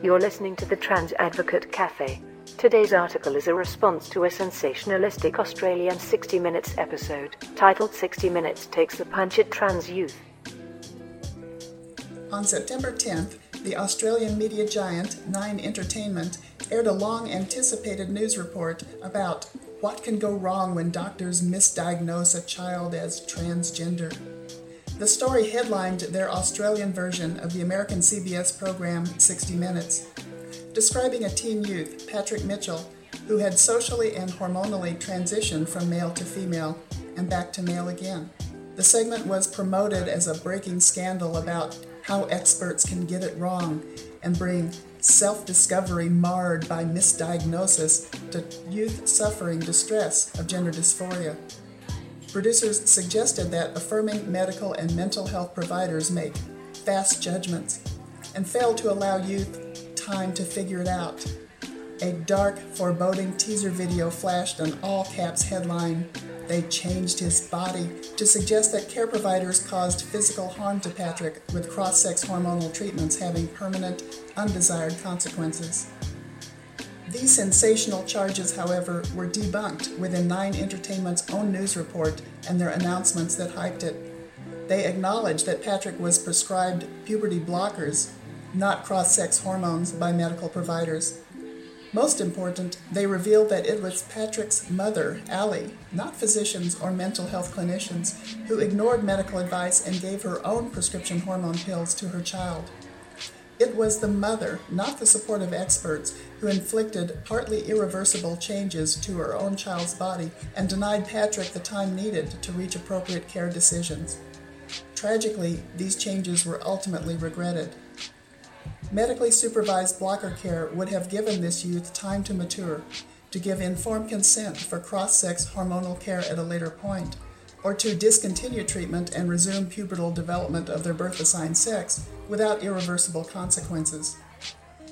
You're listening to the Trans Advocate Cafe. Today's article is a response to a sensationalistic Australian 60 Minutes episode titled 60 Minutes Takes the Punch at Trans Youth. On September 10th, the Australian media giant Nine Entertainment aired a long anticipated news report about what can go wrong when doctors misdiagnose a child as transgender. The story headlined their Australian version of the American CBS program 60 Minutes, describing a teen youth, Patrick Mitchell, who had socially and hormonally transitioned from male to female and back to male again. The segment was promoted as a breaking scandal about how experts can get it wrong and bring self discovery marred by misdiagnosis to youth suffering distress of gender dysphoria. Producers suggested that affirming medical and mental health providers make fast judgments and fail to allow youth time to figure it out. A dark, foreboding teaser video flashed an all caps headline They changed his body to suggest that care providers caused physical harm to Patrick with cross sex hormonal treatments having permanent, undesired consequences. These sensational charges, however, were debunked within Nine Entertainment's own news report and their announcements that hyped it. They acknowledged that Patrick was prescribed puberty blockers, not cross sex hormones, by medical providers. Most important, they revealed that it was Patrick's mother, Allie, not physicians or mental health clinicians, who ignored medical advice and gave her own prescription hormone pills to her child. It was the mother, not the supportive experts, who inflicted partly irreversible changes to her own child's body and denied Patrick the time needed to reach appropriate care decisions. Tragically, these changes were ultimately regretted. Medically supervised blocker care would have given this youth time to mature, to give informed consent for cross sex hormonal care at a later point, or to discontinue treatment and resume pubertal development of their birth assigned sex without irreversible consequences.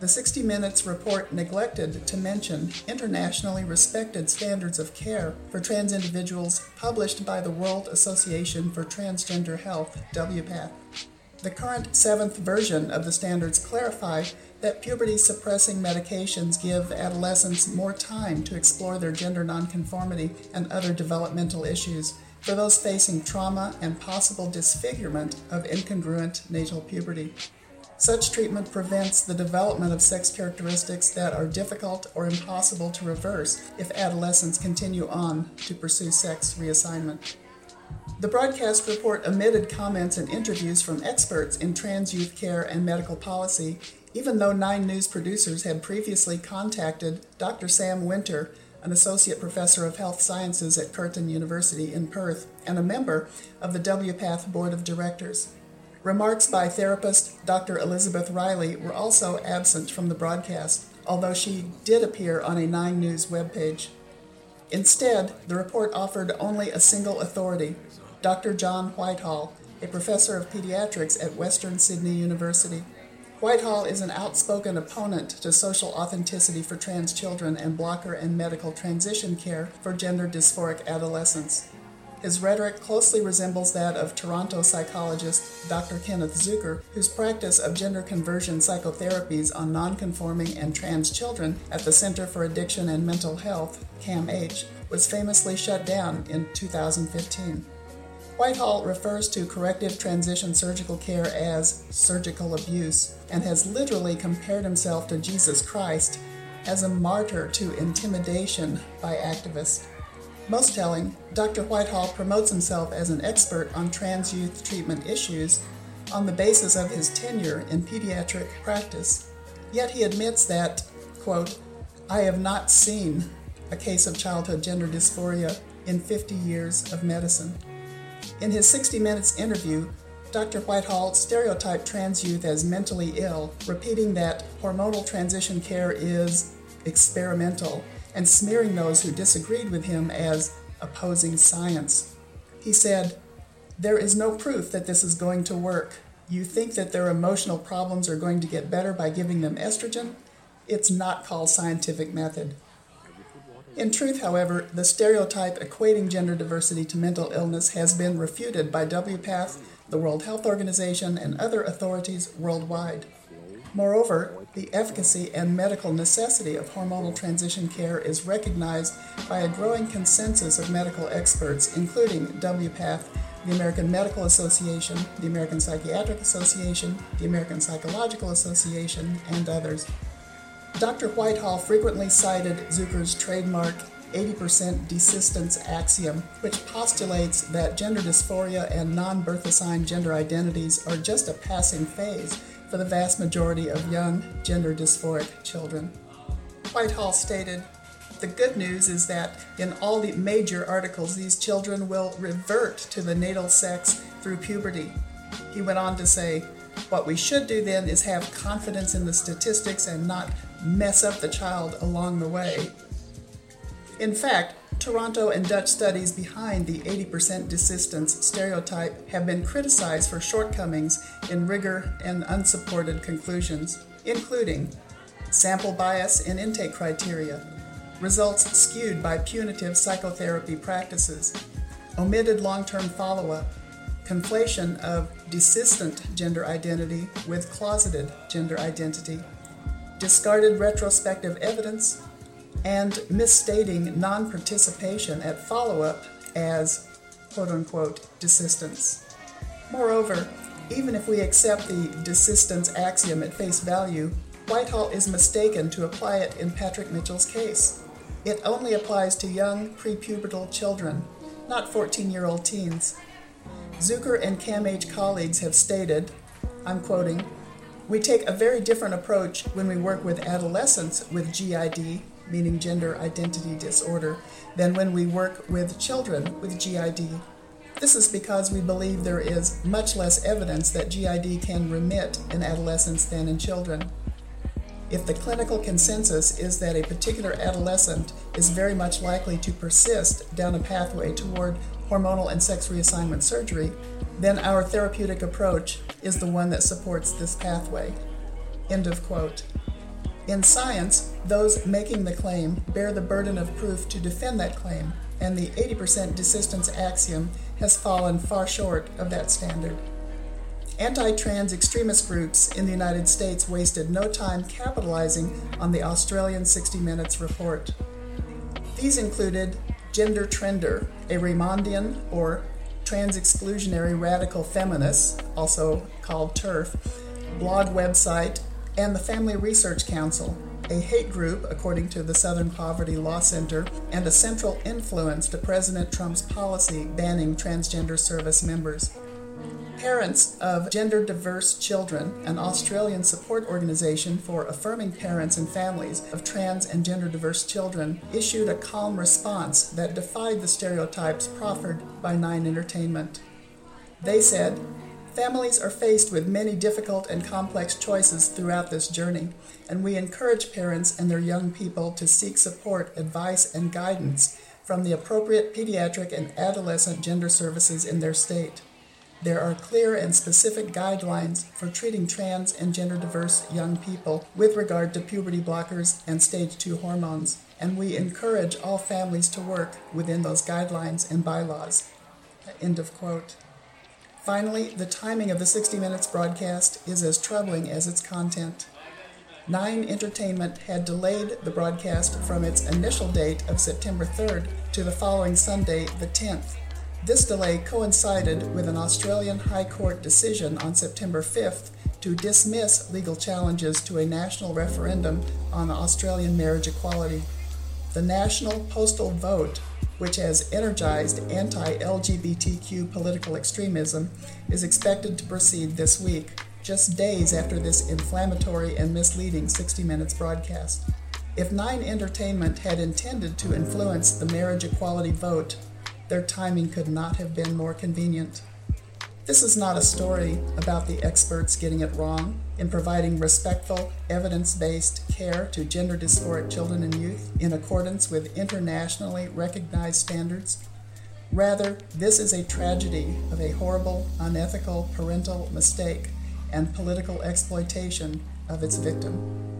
The 60 Minutes report neglected to mention internationally respected standards of care for trans individuals published by the World Association for Transgender Health, WPATH. The current seventh version of the standards clarify that puberty suppressing medications give adolescents more time to explore their gender nonconformity and other developmental issues for those facing trauma and possible disfigurement of incongruent natal puberty. Such treatment prevents the development of sex characteristics that are difficult or impossible to reverse if adolescents continue on to pursue sex reassignment. The broadcast report omitted comments and interviews from experts in trans youth care and medical policy, even though Nine News producers had previously contacted Dr. Sam Winter, an associate professor of health sciences at Curtin University in Perth and a member of the WPATH board of directors. Remarks by therapist Dr. Elizabeth Riley were also absent from the broadcast, although she did appear on a Nine News webpage. Instead, the report offered only a single authority Dr. John Whitehall, a professor of pediatrics at Western Sydney University. Whitehall is an outspoken opponent to social authenticity for trans children and blocker and medical transition care for gender dysphoric adolescents. His rhetoric closely resembles that of Toronto psychologist Dr. Kenneth Zucker, whose practice of gender conversion psychotherapies on nonconforming and trans children at the Center for Addiction and Mental Health, CAMH, was famously shut down in 2015. Whitehall refers to corrective transition surgical care as surgical abuse and has literally compared himself to Jesus Christ as a martyr to intimidation by activists. Most telling, Dr. Whitehall promotes himself as an expert on trans youth treatment issues on the basis of his tenure in pediatric practice. Yet he admits that, quote, I have not seen a case of childhood gender dysphoria in 50 years of medicine. In his 60 Minutes interview, Dr. Whitehall stereotyped trans youth as mentally ill, repeating that hormonal transition care is experimental and smearing those who disagreed with him as opposing science. He said, There is no proof that this is going to work. You think that their emotional problems are going to get better by giving them estrogen? It's not called scientific method. In truth, however, the stereotype equating gender diversity to mental illness has been refuted by WPATH, the World Health Organization, and other authorities worldwide. Moreover, the efficacy and medical necessity of hormonal transition care is recognized by a growing consensus of medical experts, including WPATH, the American Medical Association, the American Psychiatric Association, the American Psychological Association, and others. Dr. Whitehall frequently cited Zucker's trademark 80% desistance axiom, which postulates that gender dysphoria and non birth assigned gender identities are just a passing phase for the vast majority of young gender dysphoric children. Whitehall stated, the good news is that in all the major articles, these children will revert to the natal sex through puberty. He went on to say, What we should do then is have confidence in the statistics and not mess up the child along the way. In fact, Toronto and Dutch studies behind the 80% desistance stereotype have been criticized for shortcomings in rigor and unsupported conclusions, including sample bias in intake criteria, results skewed by punitive psychotherapy practices, omitted long term follow up, conflation of desistant gender identity with closeted gender identity, discarded retrospective evidence, and misstating non participation at follow up as quote unquote desistance. Moreover, even if we accept the desistance axiom at face value, Whitehall is mistaken to apply it in Patrick Mitchell's case. It only applies to young prepubertal children, not 14 year old teens. Zucker and CAMH colleagues have stated, I'm quoting, we take a very different approach when we work with adolescents with GID meaning gender identity disorder, than when we work with children with GID. This is because we believe there is much less evidence that GID can remit in adolescents than in children. If the clinical consensus is that a particular adolescent is very much likely to persist down a pathway toward hormonal and sex reassignment surgery, then our therapeutic approach is the one that supports this pathway. End of quote. In science, those making the claim bear the burden of proof to defend that claim, and the 80% desistance axiom has fallen far short of that standard. Anti trans extremist groups in the United States wasted no time capitalizing on the Australian 60 Minutes report. These included Gender Trender, a Raymondian or trans exclusionary radical feminist, also called TERF, blog website and the Family Research Council, a hate group, according to the Southern Poverty Law Center, and a central influence to President Trump's policy banning transgender service members. Parents of Gender Diverse Children, an Australian support organization for affirming parents and families of trans and gender diverse children, issued a calm response that defied the stereotypes proffered by Nine Entertainment. They said, Families are faced with many difficult and complex choices throughout this journey, and we encourage parents and their young people to seek support, advice, and guidance from the appropriate pediatric and adolescent gender services in their state. There are clear and specific guidelines for treating trans and gender diverse young people with regard to puberty blockers and stage 2 hormones, and we encourage all families to work within those guidelines and bylaws. End of quote. Finally, the timing of the 60 Minutes broadcast is as troubling as its content. Nine Entertainment had delayed the broadcast from its initial date of September 3rd to the following Sunday, the 10th. This delay coincided with an Australian High Court decision on September 5th to dismiss legal challenges to a national referendum on Australian marriage equality. The national postal vote which has energized anti LGBTQ political extremism, is expected to proceed this week, just days after this inflammatory and misleading 60 Minutes broadcast. If Nine Entertainment had intended to influence the marriage equality vote, their timing could not have been more convenient. This is not a story about the experts getting it wrong in providing respectful, evidence based care to gender dysphoric children and youth in accordance with internationally recognized standards. Rather, this is a tragedy of a horrible, unethical parental mistake and political exploitation of its victim.